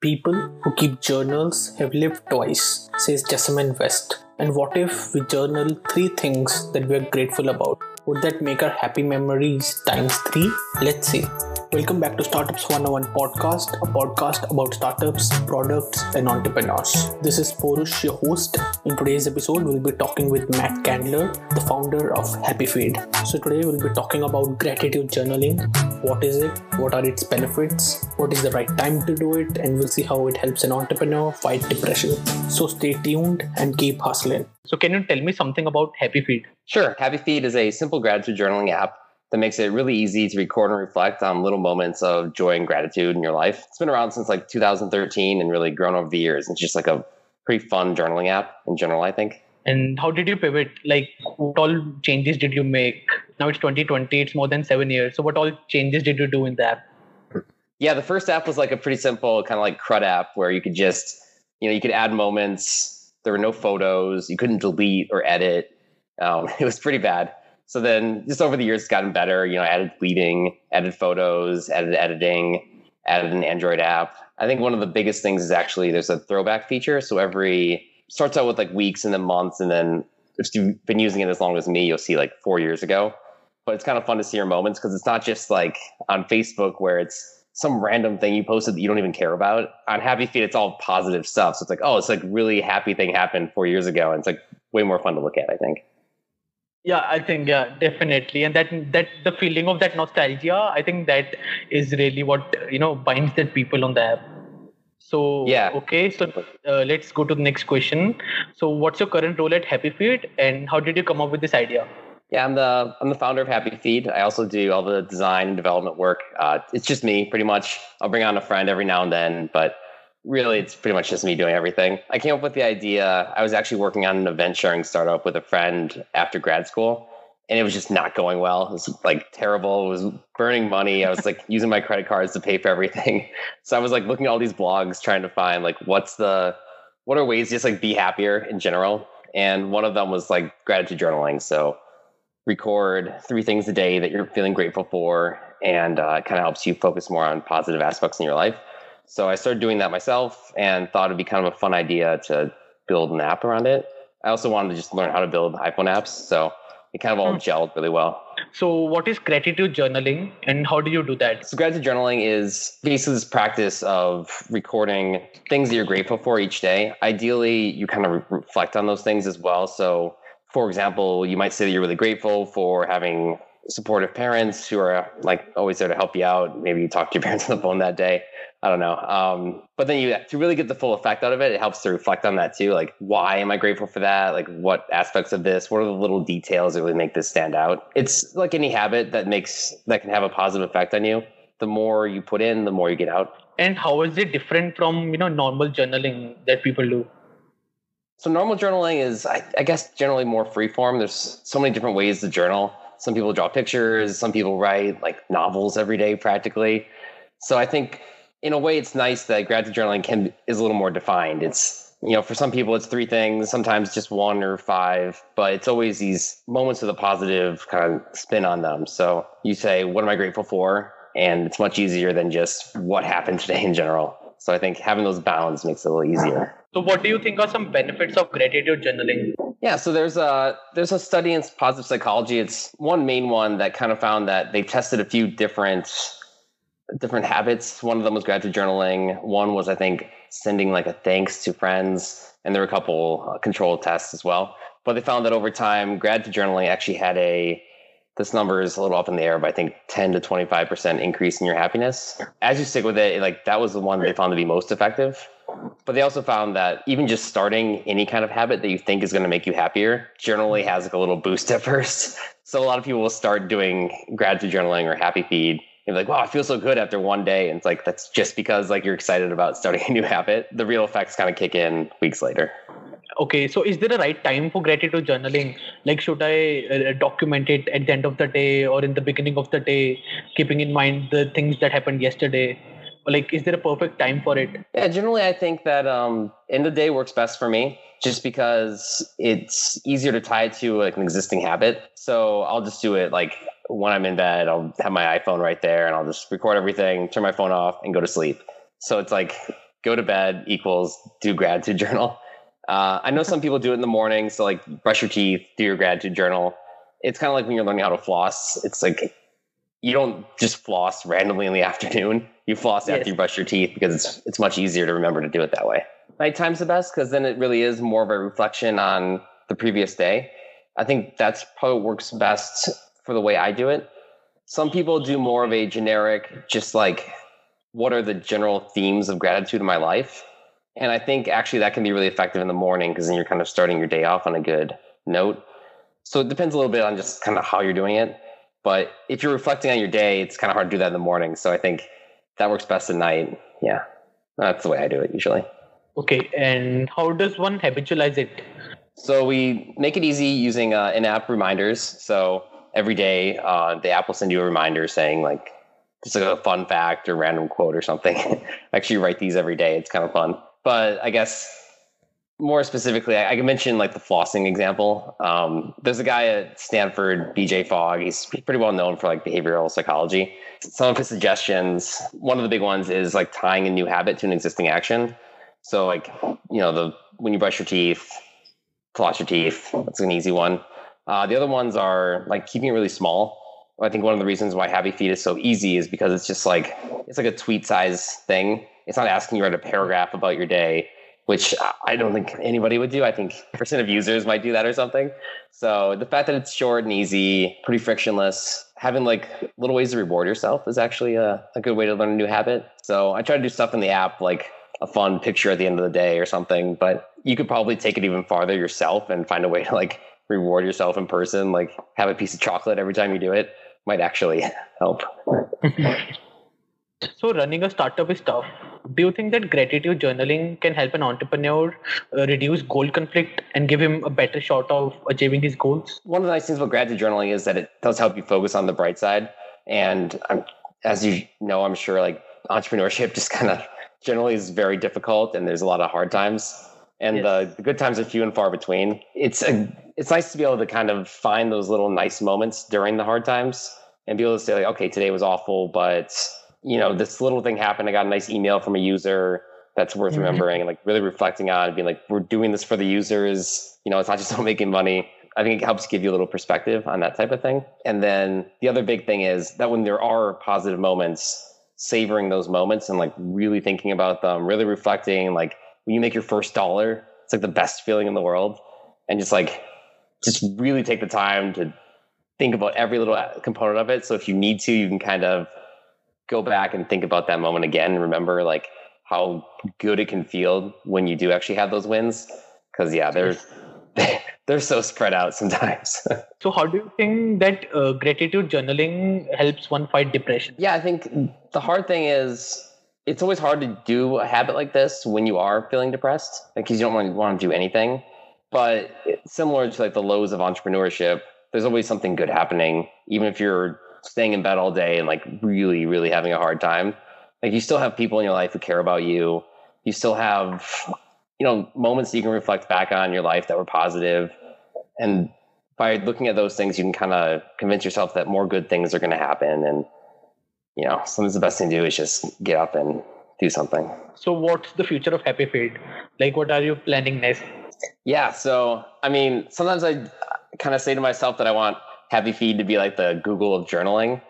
People who keep journals have lived twice, says Jessamyn West. And what if we journal three things that we're grateful about? Would that make our happy memories times three? Let's see. Welcome back to Startups 101 podcast, a podcast about startups, products, and entrepreneurs. This is Porush, your host. In today's episode, we'll be talking with Matt Candler, the founder of HappyFeed. So, today we'll be talking about gratitude journaling. What is it? What are its benefits? What is the right time to do it? And we'll see how it helps an entrepreneur fight depression. So, stay tuned and keep hustling. So, can you tell me something about HappyFeed? Sure. HappyFeed is a simple gratitude journaling app that makes it really easy to record and reflect on little moments of joy and gratitude in your life. It's been around since like 2013 and really grown over the years. It's just like a pretty fun journaling app in general, I think. And how did you pivot? Like, what all changes did you make? Now it's 2020, it's more than seven years. So, what all changes did you do in the app? Yeah, the first app was like a pretty simple kind of like CRUD app where you could just, you know, you could add moments. There were no photos. You couldn't delete or edit. Um, it was pretty bad. So then just over the years, it's gotten better. You know, I added bleeding, added photos, added editing, added an Android app. I think one of the biggest things is actually there's a throwback feature. So every starts out with like weeks and then months, and then if you've been using it as long as me, you'll see like four years ago. But it's kind of fun to see your moments because it's not just like on Facebook where it's some random thing you posted that you don't even care about. On HappyFeed, it's all positive stuff. So it's like, oh, it's like really happy thing happened four years ago. And it's like way more fun to look at, I think yeah i think yeah definitely. And that that the feeling of that nostalgia i think that is really what you know binds that people on the app. So yeah. okay so uh, let's go to the next question. So what's your current role at happyfeed and how did you come up with this idea? Yeah i'm the i'm the founder of happy feed i also do all the design and development work. Uh, it's just me pretty much. I'll bring on a friend every now and then but really it's pretty much just me doing everything. I came up with the idea. I was actually working on an event sharing startup with a friend after grad school, and it was just not going well. It was like terrible. It was burning money. I was like using my credit cards to pay for everything. So I was like looking at all these blogs trying to find like what's the what are ways to just like be happier in general. And one of them was like gratitude journaling. So record three things a day that you're feeling grateful for, and uh, it kind of helps you focus more on positive aspects in your life. So I started doing that myself and thought it'd be kind of a fun idea to build an app around it. I also wanted to just learn how to build iPhone apps. So it kind of all hmm. gelled really well. So, what is gratitude journaling and how do you do that? So, gratitude journaling is basically this practice of recording things that you're grateful for each day. Ideally, you kind of re- reflect on those things as well. So, for example, you might say that you're really grateful for having supportive parents who are like always there to help you out. Maybe you talk to your parents on the phone that day. I don't know. Um, but then you to really get the full effect out of it, it helps to reflect on that too. Like, why am I grateful for that? Like, what aspects of this? What are the little details that really make this stand out? It's like any habit that makes that can have a positive effect on you. The more you put in, the more you get out. And how is it different from you know normal journaling that people do? So normal journaling is, I, I guess, generally more free form. There's so many different ways to journal. Some people draw pictures. Some people write like novels every day, practically. So I think in a way, it's nice that gratitude journaling can is a little more defined. It's you know, for some people, it's three things, sometimes just one or five, but it's always these moments with a positive kind of spin on them. So you say, "What am I grateful for?" and it's much easier than just what happened today in general. So I think having those bounds makes it a little easier. So what do you think are some benefits of gratitude journaling? Yeah, so there's a there's a study in positive psychology. It's one main one that kind of found that they tested a few different different habits. One of them was gratitude journaling. One was, I think, sending like a thanks to friends. And there were a couple uh, control tests as well. But they found that over time, gratitude journaling actually had a, this number is a little up in the air, but I think 10 to 25% increase in your happiness. As you stick with it, like that was the one they found to be most effective. But they also found that even just starting any kind of habit that you think is going to make you happier generally has like a little boost at first. So a lot of people will start doing gratitude journaling or HappyFeed you're like, wow, I feel so good after one day. And it's like, that's just because like you're excited about starting a new habit. The real effects kind of kick in weeks later. Okay, so is there a right time for gratitude journaling? Like, should I uh, document it at the end of the day or in the beginning of the day, keeping in mind the things that happened yesterday? Like, is there a perfect time for it? Yeah, generally, I think that um, end of the day works best for me just because it's easier to tie to like an existing habit. So I'll just do it like when I'm in bed, I'll have my iPhone right there and I'll just record everything, turn my phone off, and go to sleep. So it's like go to bed equals do gratitude journal. Uh, I know some people do it in the morning. So like brush your teeth, do your gratitude journal. It's kind of like when you're learning how to floss. It's like you don't just floss randomly in the afternoon. You floss yes. after you brush your teeth because it's it's much easier to remember to do it that way. Nighttime's the best because then it really is more of a reflection on the previous day. I think that's probably what works best for the way I do it. Some people do more of a generic, just like what are the general themes of gratitude in my life. And I think actually that can be really effective in the morning because then you're kind of starting your day off on a good note. So it depends a little bit on just kind of how you're doing it. But if you're reflecting on your day, it's kind of hard to do that in the morning. So I think that works best at night. Yeah, that's the way I do it usually. Okay, and how does one habitualize it? So we make it easy using uh, in-app reminders. So every day, uh, the app will send you a reminder saying like just like a fun fact or random quote or something. I actually write these every day. It's kind of fun. But I guess more specifically, I, I can mention like the flossing example. Um, there's a guy at Stanford, BJ Fogg. He's pretty well known for like behavioral psychology. Some of his suggestions, one of the big ones is like tying a new habit to an existing action. So like, you know, the when you brush your teeth, floss your teeth. That's an easy one. Uh, the other ones are like keeping it really small. I think one of the reasons why Happy Feed is so easy is because it's just like it's like a tweet size thing. It's not asking you to write a paragraph about your day which I don't think anybody would do. I think percent of users might do that or something. So the fact that it's short and easy, pretty frictionless, having like little ways to reward yourself is actually a, a good way to learn a new habit. So I try to do stuff in the app like a fun picture at the end of the day or something, but you could probably take it even farther yourself and find a way to like reward yourself in person, like have a piece of chocolate every time you do it might actually help. so running a startup is tough do you think that gratitude journaling can help an entrepreneur uh, reduce goal conflict and give him a better shot of achieving his goals? One of the nice things about gratitude journaling is that it does help you focus on the bright side. And um, as you know, I'm sure like entrepreneurship just kind of generally is very difficult and there's a lot of hard times and yes. the, the, good times are few and far between. It's a, it's nice to be able to kind of find those little nice moments during the hard times and be able to say like, okay, today was awful, but you know, this little thing happened. I got a nice email from a user that's worth mm-hmm. remembering and like really reflecting on being like, we're doing this for the users. You know, it's not just about making money. I think it helps give you a little perspective on that type of thing. And then the other big thing is that when there are positive moments, savoring those moments and like really thinking about them, really reflecting, like when you make your first dollar, it's like the best feeling in the world. And just like, just really take the time to think about every little component of it. So if you need to, you can kind of go back and think about that moment again and remember like how good it can feel when you do actually have those wins because yeah they're they're so spread out sometimes so how do you think that uh, gratitude journaling helps one fight depression yeah i think the hard thing is it's always hard to do a habit like this when you are feeling depressed because you don't want, want to do anything but similar to like the lows of entrepreneurship there's always something good happening even if you're staying in bed all day and like really, really having a hard time. Like you still have people in your life who care about you. You still have, you know, moments you can reflect back on your life that were positive. And by looking at those things, you can kind of convince yourself that more good things are going to happen. And, you know, sometimes the best thing to do is just get up and do something. So, what's the future of Happy Feed? Like, what are you planning next? Yeah. So, I mean, sometimes I kind of say to myself that I want Happy Feed to be like the Google of journaling.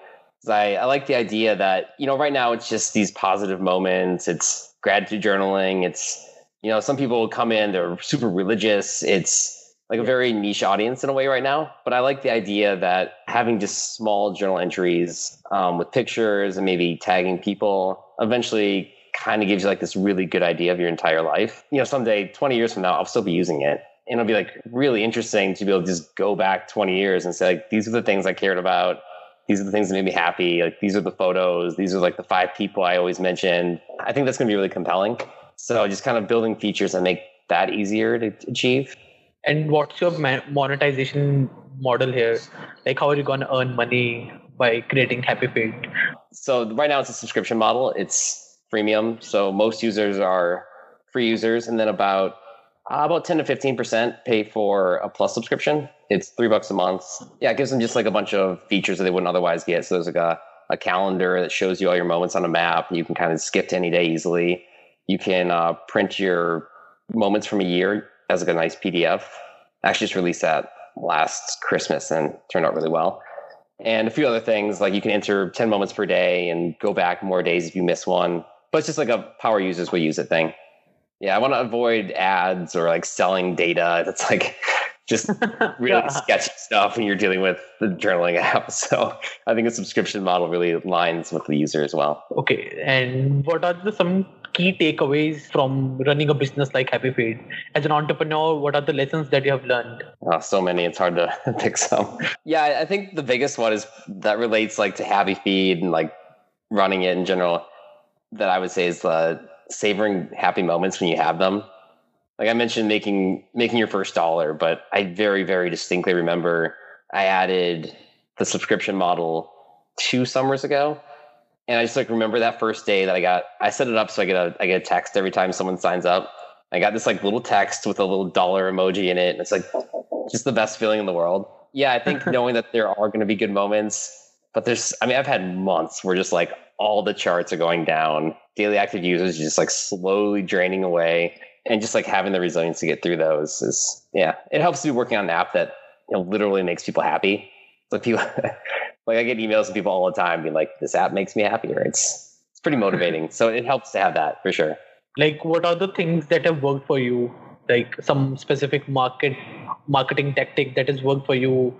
I, I like the idea that, you know, right now it's just these positive moments. It's gratitude journaling. It's, you know, some people will come in, they're super religious. It's like a very niche audience in a way right now. But I like the idea that having just small journal entries um, with pictures and maybe tagging people eventually kind of gives you like this really good idea of your entire life. You know, someday, 20 years from now, I'll still be using it. And it'll be like really interesting to be able to just go back 20 years and say like these are the things i cared about. These are the things that made me happy. Like these are the photos. These are like the five people i always mentioned. I think that's going to be really compelling. So just kind of building features that make that easier to achieve and what's your monetization model here like how are you going to earn money by creating happy feed so right now it's a subscription model it's freemium so most users are free users and then about uh, about 10 to 15% pay for a plus subscription. It's three bucks a month. Yeah, it gives them just like a bunch of features that they wouldn't otherwise get. So there's like a, a calendar that shows you all your moments on a map. You can kind of skip to any day easily. You can uh, print your moments from a year as like a nice PDF. I actually just released that last Christmas and turned out really well. And a few other things like you can enter 10 moments per day and go back more days if you miss one. But it's just like a power users will use it thing. Yeah, I want to avoid ads or like selling data. That's like just really yeah. sketchy stuff when you're dealing with the journaling app. So I think a subscription model really aligns with the user as well. Okay. And what are the some key takeaways from running a business like Happy Feed? As an entrepreneur, what are the lessons that you have learned? Oh, so many. It's hard to pick some. Yeah, I think the biggest one is that relates like to Happy Feed and like running it in general. That I would say is the savoring happy moments when you have them. Like I mentioned, making making your first dollar, but I very very distinctly remember I added the subscription model two summers ago, and I just like remember that first day that I got I set it up so I get a I get a text every time someone signs up. I got this like little text with a little dollar emoji in it, and it's like just the best feeling in the world. Yeah, I think knowing that there are going to be good moments, but there's I mean I've had months where just like all the charts are going down. Daily active users just like slowly draining away. And just like having the resilience to get through those is yeah, it helps to be working on an app that you know literally makes people happy. Like people like I get emails from people all the time being like, this app makes me happier. It's it's pretty motivating. so it helps to have that for sure. Like what are the things that have worked for you? Like some specific market marketing tactic that has worked for you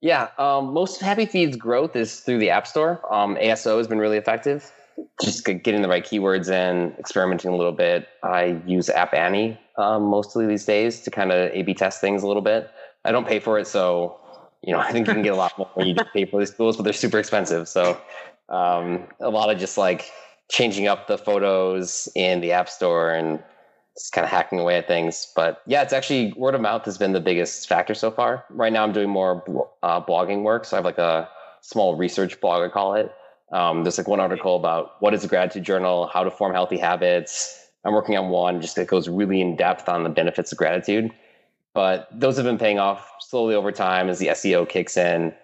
yeah, um, most of Happy Feed's growth is through the App Store. Um, ASO has been really effective. Just getting the right keywords in, experimenting a little bit. I use App Annie um, mostly these days to kind of A/B test things a little bit. I don't pay for it, so you know I think you can get a lot more when you pay for these tools, but they're super expensive. So um, a lot of just like changing up the photos in the App Store and just kind of hacking away at things. But yeah, it's actually word of mouth has been the biggest factor so far. Right now, I'm doing more uh, blogging work, so I have like a small research blog, I call it. Um, there's like one article about what is a gratitude journal, how to form healthy habits. I'm working on one just that goes really in depth on the benefits of gratitude. But those have been paying off slowly over time as the SEO kicks in.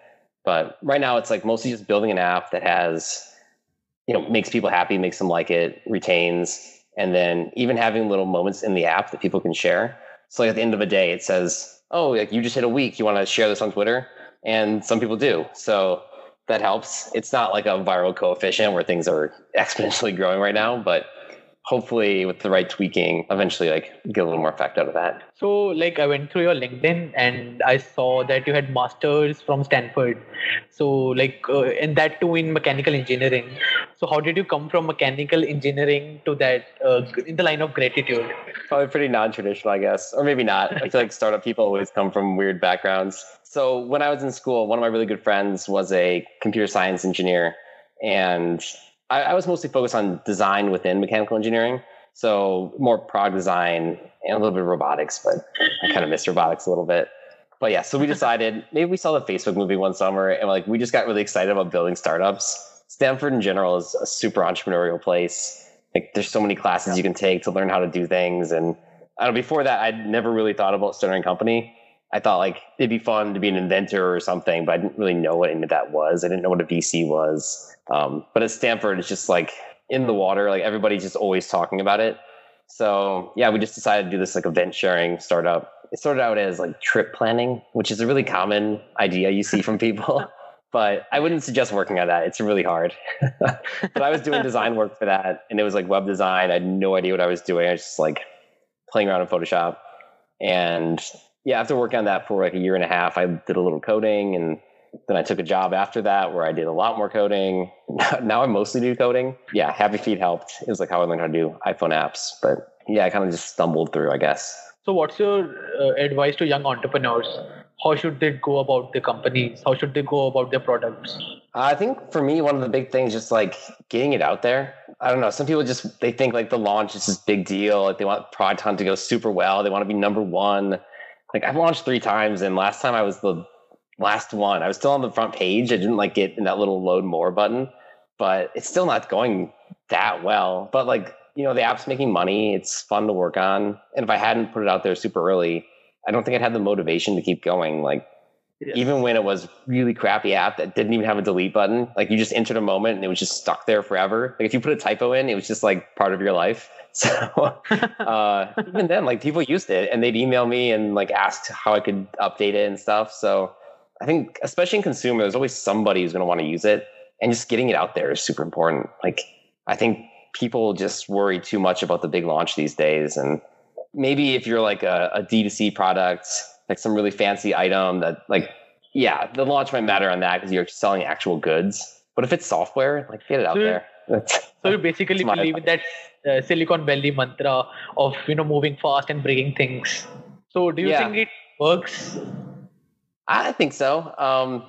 But right now, it's like mostly just building an app that has, you know, makes people happy, makes them like it, retains, and then even having little moments in the app that people can share. So like at the end of the day, it says, "Oh, like you just hit a week. You want to share this on Twitter?" And some people do. So that helps. It's not like a viral coefficient where things are exponentially growing right now, but hopefully with the right tweaking eventually like get a little more effect out of that. So like i went through your linkedin and i saw that you had masters from stanford. So like uh, and that too in mechanical engineering. So how did you come from mechanical engineering to that uh, in the line of gratitude? Probably pretty non-traditional i guess. Or maybe not. I feel like startup people always come from weird backgrounds. So when i was in school one of my really good friends was a computer science engineer. And I, I was mostly focused on design within mechanical engineering. So more product design and a little bit of robotics, but I kind of miss robotics a little bit. But yeah, so we decided maybe we saw the Facebook movie one summer and like we just got really excited about building startups. Stanford in general is a super entrepreneurial place. Like there's so many classes yeah. you can take to learn how to do things. And I don't know, before that, I'd never really thought about starting a company. I thought like it'd be fun to be an inventor or something, but I didn't really know what any of that was. I didn't know what a VC was. Um, but at Stanford, it's just like in the water. Like everybody's just always talking about it. So yeah, we just decided to do this like event sharing startup. It started out as like trip planning, which is a really common idea you see from people. but I wouldn't suggest working on that. It's really hard. but I was doing design work for that, and it was like web design. I had no idea what I was doing. I was just like playing around in Photoshop, and yeah, after working on that for like a year and a half, I did a little coding and then I took a job after that where I did a lot more coding. now I mostly do coding. Yeah, Happy Feed helped. It was like how I learned how to do iPhone apps. But yeah, I kind of just stumbled through, I guess. So, what's your uh, advice to young entrepreneurs? How should they go about their companies? How should they go about their products? I think for me, one of the big things just like getting it out there. I don't know. Some people just they think like the launch is this big deal. Like they want Product Hunt to go super well. They want to be number one like I've launched three times, and last time I was the last one. I was still on the front page. I didn't like get in that little load more button, but it's still not going that well. But like you know, the app's making money. It's fun to work on, and if I hadn't put it out there super early, I don't think I'd have the motivation to keep going. Like Yes. Even when it was really crappy app that didn't even have a delete button, like you just entered a moment and it was just stuck there forever. Like if you put a typo in, it was just like part of your life. So uh, even then, like people used it and they'd email me and like ask how I could update it and stuff. So I think, especially in consumer, there's always somebody who's going to want to use it, and just getting it out there is super important. Like I think people just worry too much about the big launch these days, and maybe if you're like a a D2C product, like some really fancy item that like yeah, the launch might matter on that because you're selling actual goods. But if it's software, like get it out so, there. so you basically believe in that uh, Silicon Valley mantra of you know moving fast and breaking things. So do you yeah. think it works? I think so. Um,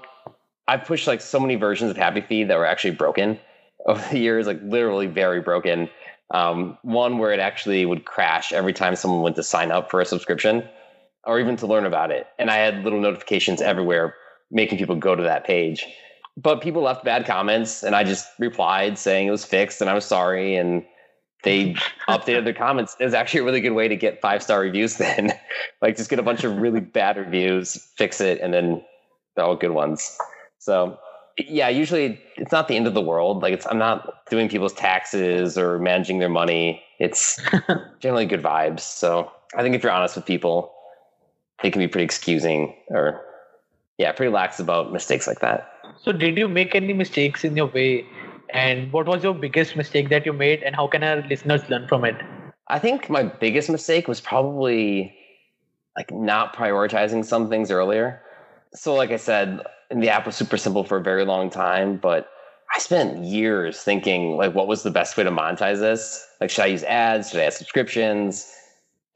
I've pushed like so many versions of Happy Feed that were actually broken over the years, like literally very broken. Um, one where it actually would crash every time someone went to sign up for a subscription or even to learn about it. And I had little notifications everywhere making people go to that page. But people left bad comments and I just replied saying it was fixed and I was sorry and they updated their comments. It was actually a really good way to get five star reviews then. like just get a bunch of really bad reviews, fix it, and then they're all good ones. So yeah, usually it's not the end of the world. Like it's I'm not doing people's taxes or managing their money. It's generally good vibes. So I think if you're honest with people, they can be pretty excusing or yeah, pretty lax about mistakes like that. So did you make any mistakes in your way? And what was your biggest mistake that you made and how can our listeners learn from it? I think my biggest mistake was probably like not prioritizing some things earlier. So like I said, the app was super simple for a very long time, but I spent years thinking like what was the best way to monetize this? Like should I use ads? Should I add subscriptions?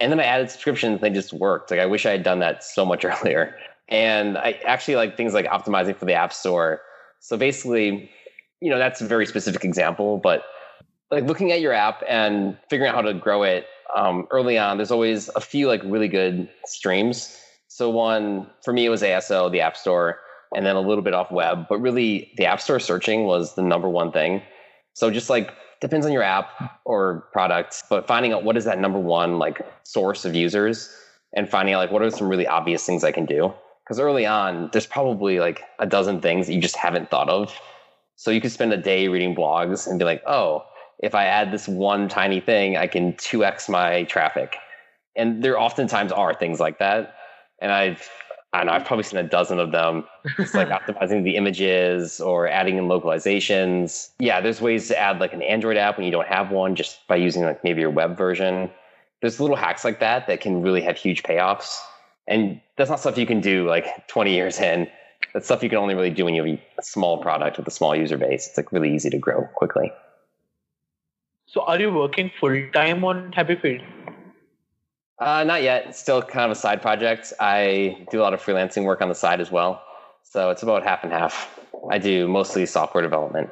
And then I added subscriptions. They just worked. Like I wish I had done that so much earlier. And I actually like things like optimizing for the App Store. So basically, you know, that's a very specific example. But like looking at your app and figuring out how to grow it um, early on, there's always a few like really good streams. So one for me it was ASO, the App Store, and then a little bit off web. But really, the App Store searching was the number one thing. So just like depends on your app or product, but finding out what is that number one like source of users and finding out like what are some really obvious things I can do. Because early on, there's probably like a dozen things that you just haven't thought of. So you could spend a day reading blogs and be like, oh, if I add this one tiny thing, I can 2x my traffic. And there oftentimes are things like that. And I've I don't know, I've probably seen a dozen of them. It's like optimizing the images or adding in localizations. Yeah, there's ways to add like an Android app when you don't have one just by using like maybe your web version. There's little hacks like that that can really have huge payoffs. And that's not stuff you can do like 20 years in. That's stuff you can only really do when you have a small product with a small user base. It's like really easy to grow quickly. So are you working full time on Happy Feed? Uh, not yet. It's still kind of a side project. I do a lot of freelancing work on the side as well. So it's about half and half. I do mostly software development.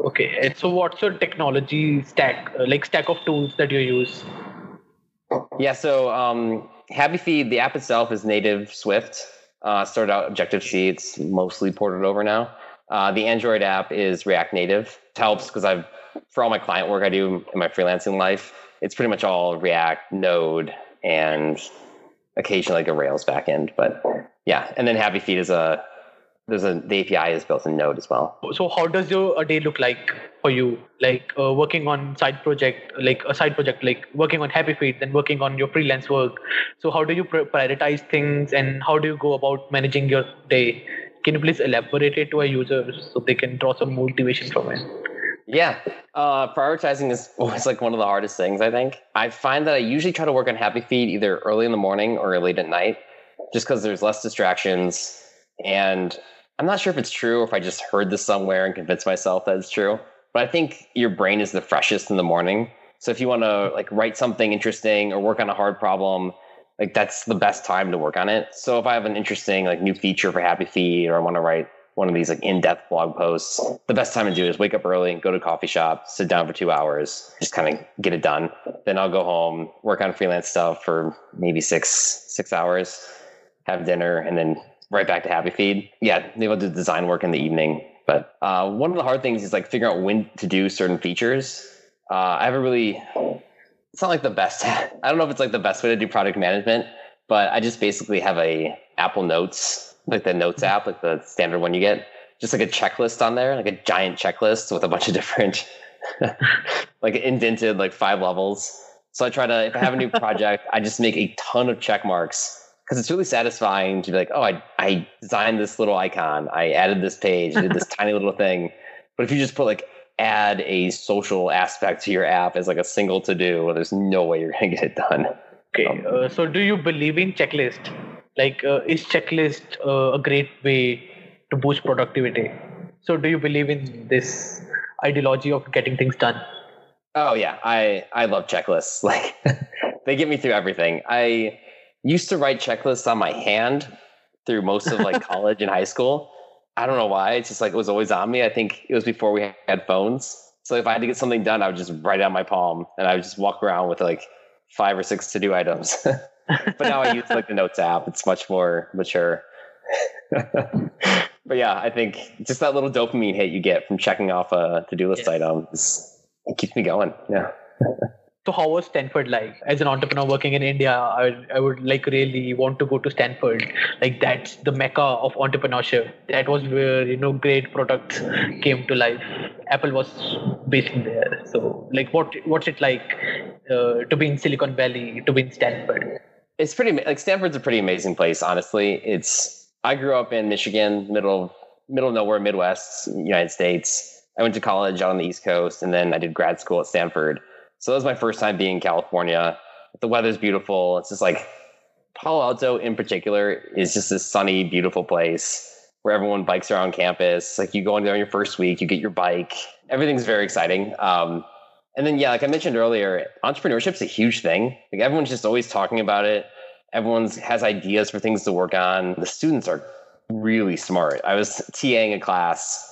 Okay. And so what's your technology stack, uh, like stack of tools that you use? Yeah. So um, Happy Feed, the app itself is native Swift. Uh, started out Objective C. It's mostly ported over now. Uh, the Android app is React Native. It helps because I've, for all my client work I do in my freelancing life, it's pretty much all React, Node, and occasionally like a Rails backend. But yeah, and then Happy Feed is a there's a the API is built in Node as well. So how does your a day look like for you? Like uh, working on side project, like a side project, like working on Happy Feed, then working on your freelance work. So how do you prioritize things, and how do you go about managing your day? Can you please elaborate it to our users so they can draw some motivation from it? Yeah, uh, prioritizing is always like one of the hardest things. I think I find that I usually try to work on Happy Feed either early in the morning or late at night, just because there's less distractions. And I'm not sure if it's true or if I just heard this somewhere and convinced myself that it's true. But I think your brain is the freshest in the morning. So if you want to like write something interesting or work on a hard problem, like that's the best time to work on it. So if I have an interesting like new feature for Happy Feed or I want to write one of these like in-depth blog posts, the best time to do is wake up early, go to coffee shop, sit down for two hours, just kind of get it done. Then I'll go home, work on freelance stuff for maybe six six hours, have dinner, and then right back to Happy Feed. Yeah, maybe I'll do design work in the evening. But uh, one of the hard things is like figuring out when to do certain features. Uh, I have a really, it's not like the best. I don't know if it's like the best way to do product management, but I just basically have a Apple Notes like the Notes app, like the standard one you get, just like a checklist on there, like a giant checklist with a bunch of different, like indented like five levels. So I try to, if I have a new project, I just make a ton of check marks because it's really satisfying to be like, oh, I, I designed this little icon, I added this page, I did this tiny little thing. But if you just put like add a social aspect to your app as like a single to do, well, there's no way you're gonna get it done. Okay, um, uh, so do you believe in checklist? Like, uh, is checklist uh, a great way to boost productivity? So, do you believe in this ideology of getting things done? Oh yeah, I I love checklists. Like, they get me through everything. I used to write checklists on my hand through most of like college and high school. I don't know why. It's just like it was always on me. I think it was before we had phones. So if I had to get something done, I would just write it on my palm and I would just walk around with like five or six to do items. but now I use like the Notes app. It's much more mature. but yeah, I think just that little dopamine hit you get from checking off a to do list yeah. item is, it keeps me going. Yeah. So how was Stanford like? As an entrepreneur working in India, I, I would like really want to go to Stanford. Like that's the mecca of entrepreneurship. That was where you know great products came to life. Apple was based in there. So like what what's it like uh, to be in Silicon Valley, to be in Stanford? It's pretty like Stanford's a pretty amazing place. Honestly, it's I grew up in Michigan, middle middle nowhere, Midwest, United States. I went to college out on the East Coast, and then I did grad school at Stanford so that was my first time being in California. The weather's beautiful. It's just like Palo Alto in particular is just this sunny, beautiful place where everyone bikes around campus. Like you go in there on your first week, you get your bike. Everything's very exciting. Um, and then yeah, like I mentioned earlier, entrepreneurship's a huge thing. Like everyone's just always talking about it. Everyone's has ideas for things to work on. The students are really smart. I was TAing a class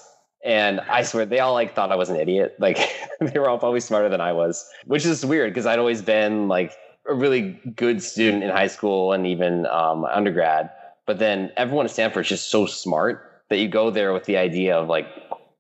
and I swear they all like thought I was an idiot. Like they were all probably smarter than I was, which is weird because I'd always been like a really good student in high school and even um, undergrad. But then everyone at Stanford is just so smart that you go there with the idea of like,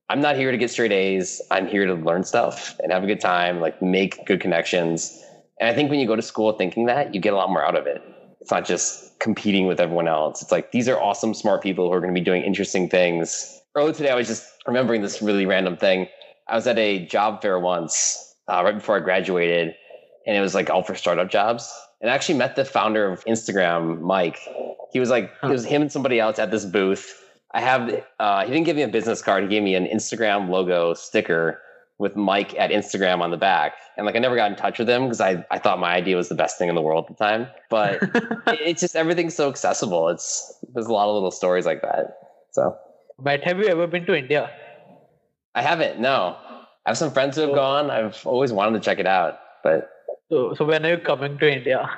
I'm not here to get straight A's. I'm here to learn stuff and have a good time, like make good connections. And I think when you go to school thinking that, you get a lot more out of it. It's not just competing with everyone else. It's like these are awesome, smart people who are going to be doing interesting things earlier today, I was just remembering this really random thing. I was at a job fair once, uh, right before I graduated, and it was like all for startup jobs. And I actually met the founder of Instagram, Mike. He was like, it was him and somebody else at this booth. I have, uh, he didn't give me a business card. He gave me an Instagram logo sticker with Mike at Instagram on the back. And like, I never got in touch with him because I, I thought my idea was the best thing in the world at the time. But it's just, everything's so accessible. It's, there's a lot of little stories like that. So. But have you ever been to India? I haven't. No, I have some friends who have gone. I've always wanted to check it out, but so so when are you coming to India?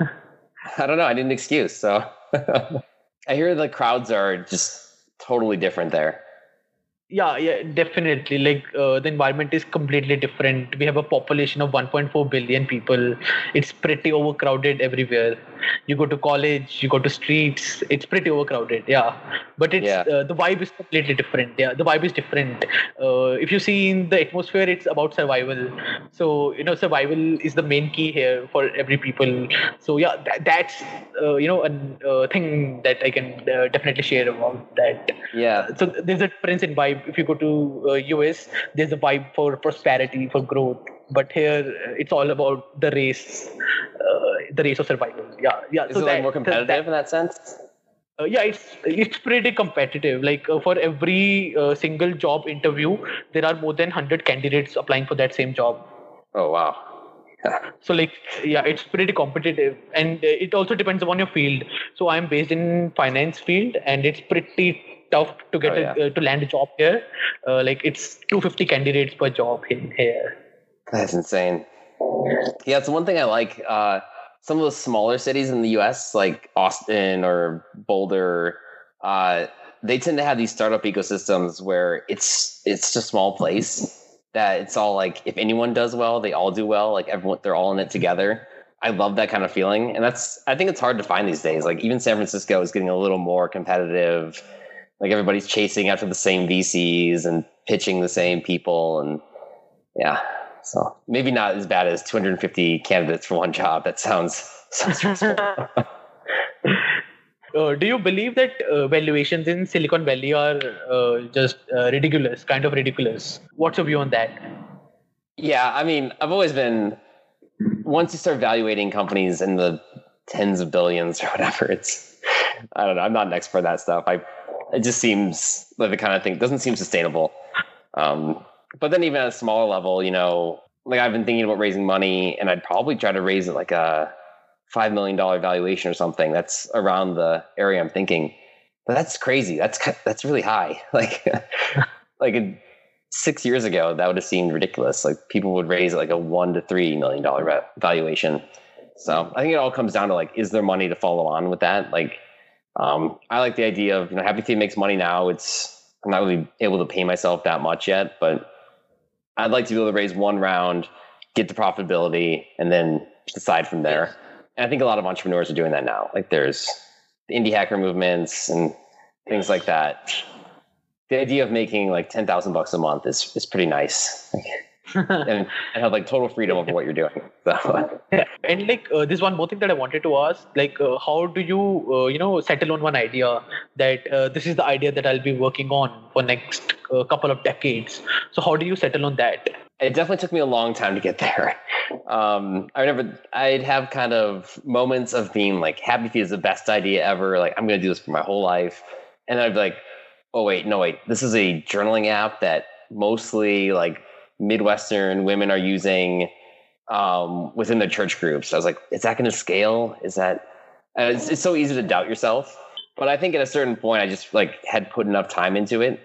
I don't know. I need an excuse. So I hear the crowds are just totally different there yeah yeah definitely. Like uh, the environment is completely different. We have a population of 1.4 billion people. It's pretty overcrowded everywhere. You go to college you go to streets it's pretty overcrowded yeah. But it's yeah. uh, the vibe is completely different yeah. The vibe is different. Uh, if you see in the atmosphere it's about survival. So you know survival is the main key here for every people. So yeah that, that's uh, you know a uh, thing that i can uh, definitely share about that. Yeah. So there's a difference in vibe if you go to uh, US, there's a vibe for prosperity, for growth. But here, uh, it's all about the race, uh, the race of survival. Yeah, yeah. Is so it that, like more competitive that, in that sense? Uh, yeah, it's it's pretty competitive. Like uh, for every uh, single job interview, there are more than hundred candidates applying for that same job. Oh wow! so like yeah it's pretty competitive and it also depends upon your field so i'm based in finance field and it's pretty tough to get oh, yeah. a, uh, to land a job here. Uh, like it's 250 candidates per job in here. That's insane. Yeah, it's one thing I like. Uh, some of the smaller cities in the U.S., like Austin or Boulder, uh, they tend to have these startup ecosystems where it's it's just a small place that it's all like if anyone does well, they all do well. Like everyone, they're all in it together. I love that kind of feeling, and that's I think it's hard to find these days. Like even San Francisco is getting a little more competitive like everybody's chasing after the same VCs and pitching the same people and yeah. So maybe not as bad as 250 candidates for one job. That sounds, sounds stressful. uh, do you believe that uh, valuations in Silicon Valley are uh, just uh, ridiculous, kind of ridiculous? What's your view on that? Yeah, I mean, I've always been once you start evaluating companies in the tens of billions or whatever, it's I don't know. I'm not an expert in that stuff. I it just seems like the kind of thing doesn't seem sustainable. Um, but then even at a smaller level, you know, like I've been thinking about raising money, and I'd probably try to raise it like a five million dollar valuation or something. That's around the area I'm thinking. But that's crazy. That's that's really high. Like like six years ago, that would have seemed ridiculous. Like people would raise like a one to three million dollar valuation. So I think it all comes down to like, is there money to follow on with that? Like, um, I like the idea of you know, Happy Feed makes money now. It's I'm not really able to pay myself that much yet, but I'd like to be able to raise one round, get the profitability, and then decide from there. And I think a lot of entrepreneurs are doing that now. Like there's the indie hacker movements and things like that the idea of making like 10,000 bucks a month is, is pretty nice. And, and have like total freedom over what you're doing. So. And like uh, this one more thing that I wanted to ask, like uh, how do you uh, you know settle on one idea that uh, this is the idea that I'll be working on for next uh, couple of decades? So how do you settle on that? It definitely took me a long time to get there. Um, I remember I'd have kind of moments of being like, "Happy Feed is the best idea ever." Like I'm going to do this for my whole life, and I'd be like, oh wait, no wait, this is a journaling app that mostly like Midwestern women are using um, within their church groups. I was like, is that going to scale? Is that? Uh, it's, it's so easy to doubt yourself. But I think at a certain point, I just like had put enough time into it,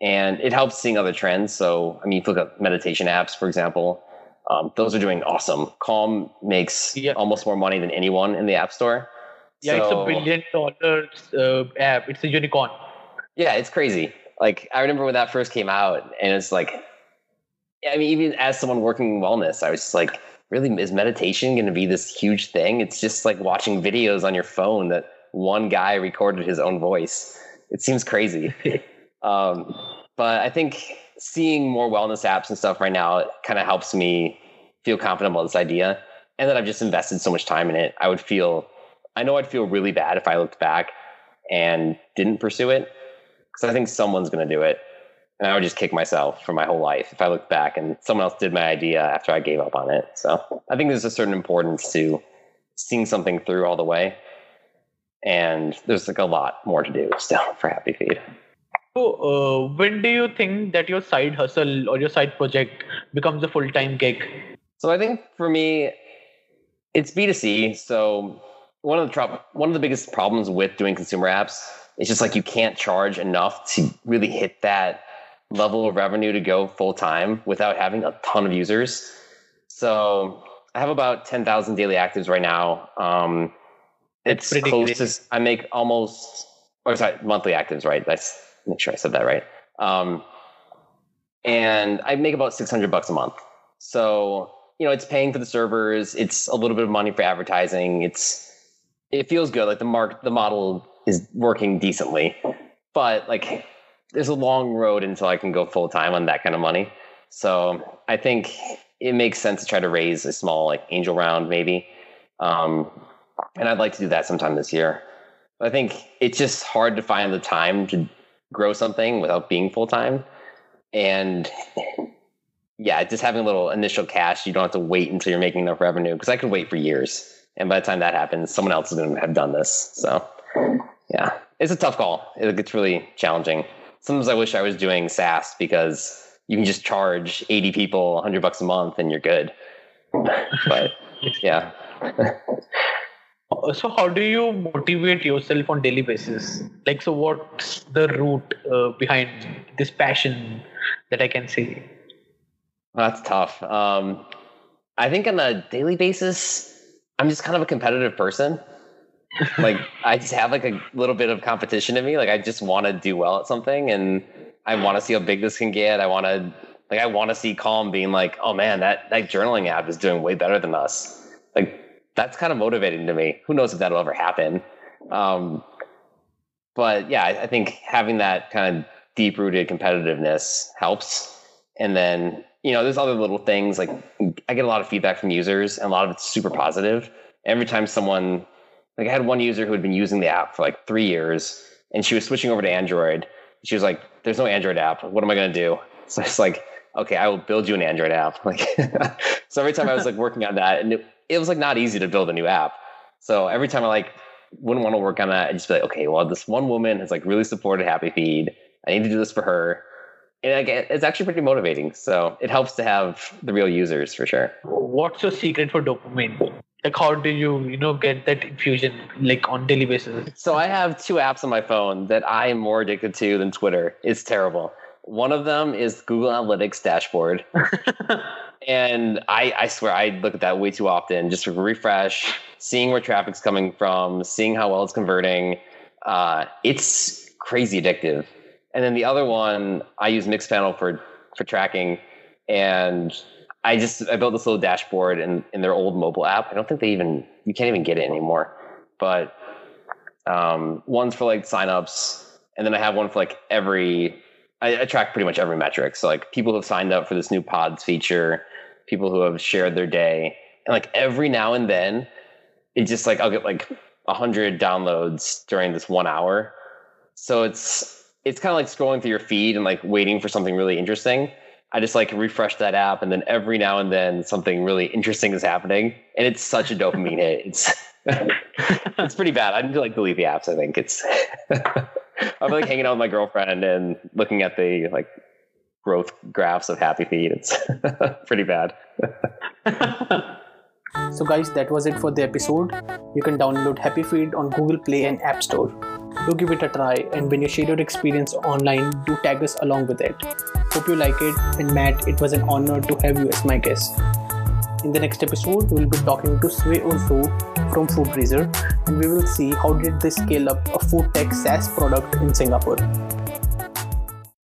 and it helps seeing other trends. So I mean, if you look at meditation apps, for example, um, those are doing awesome. Calm makes yeah. almost more money than anyone in the App Store. Yeah, so, it's a billion dollars uh, app. It's a unicorn. Yeah, it's crazy. Like I remember when that first came out, and it's like, I mean, even as someone working in wellness, I was just like, really, is meditation going to be this huge thing? It's just like watching videos on your phone that one guy recorded his own voice. It seems crazy. um, but I think seeing more wellness apps and stuff right now kind of helps me feel confident about this idea. And that I've just invested so much time in it. I would feel, I know I'd feel really bad if I looked back and didn't pursue it because I think someone's going to do it. And I would just kick myself for my whole life if I looked back and someone else did my idea after I gave up on it. So I think there's a certain importance to seeing something through all the way. And there's like a lot more to do still for Happy Feed. So, uh, when do you think that your side hustle or your side project becomes a full time gig? So, I think for me, it's B2C. So, one of the tro- one of the biggest problems with doing consumer apps it's just like you can't charge enough to really hit that level of revenue to go full time without having a ton of users. So I have about 10,000 daily actives right now. Um, it's close to, I make almost, or sorry, monthly actives, right? That's, make sure I said that right. Um, and I make about 600 bucks a month. So, you know, it's paying for the servers. It's a little bit of money for advertising. It's, it feels good. Like the mark, the model is working decently. But like there's a long road until I can go full time on that kind of money. So I think it makes sense to try to raise a small like angel round maybe. Um, and I'd like to do that sometime this year. I think it's just hard to find the time to grow something without being full time. And yeah, just having a little initial cash, you don't have to wait until you're making enough revenue because I could wait for years. And by the time that happens, someone else is going to have done this. So yeah, it's a tough call. It gets really challenging. Sometimes I wish I was doing SaaS because you can just charge 80 people 100 bucks a month and you're good. but yeah. so how do you motivate yourself on daily basis like so what's the root uh, behind this passion that i can see well, that's tough um, i think on a daily basis i'm just kind of a competitive person like I just have like a little bit of competition in me. Like I just want to do well at something, and I want to see how big this can get. I want to like I want to see Calm being like, oh man, that that journaling app is doing way better than us. Like that's kind of motivating to me. Who knows if that'll ever happen? Um, but yeah, I, I think having that kind of deep rooted competitiveness helps. And then you know, there's other little things like I get a lot of feedback from users, and a lot of it's super positive. Every time someone Like I had one user who had been using the app for like three years, and she was switching over to Android. She was like, "There's no Android app. What am I going to do?" So it's like, "Okay, I will build you an Android app." Like, so every time I was like working on that, and it, it was like not easy to build a new app. So every time I like wouldn't want to work on that, I'd just be like, "Okay, well, this one woman has like really supported Happy Feed. I need to do this for her." And again, it's actually pretty motivating. So it helps to have the real users for sure. What's your secret for dopamine? Like, how do you, you know, get that infusion like on daily basis? So I have two apps on my phone that I am more addicted to than Twitter. It's terrible. One of them is Google Analytics dashboard. and I, I swear I look at that way too often, just to refresh, seeing where traffic's coming from, seeing how well it's converting. Uh, it's crazy addictive. And then the other one, I use Mixpanel for for tracking, and I just I built this little dashboard in in their old mobile app. I don't think they even you can't even get it anymore. But um, one's for like signups, and then I have one for like every. I, I track pretty much every metric. So like people who have signed up for this new pods feature, people who have shared their day, and like every now and then, it just like I'll get like a hundred downloads during this one hour. So it's it's kind of like scrolling through your feed and like waiting for something really interesting. I just like refresh that app, and then every now and then something really interesting is happening, and it's such a dopamine hit. It's it's pretty bad. I need to like delete the apps. I think it's. I'm like hanging out with my girlfriend and looking at the like growth graphs of Happy Feed. It's pretty bad. so guys, that was it for the episode. You can download Happy Feed on Google Play and App Store. Do give it a try, and when you share your experience online, do tag us along with it. Hope you like it, and Matt, it was an honor to have you as my guest. In the next episode, we will be talking to Sway Ozo from FoodRazor, and we will see how did they scale up a food tech SaaS product in Singapore.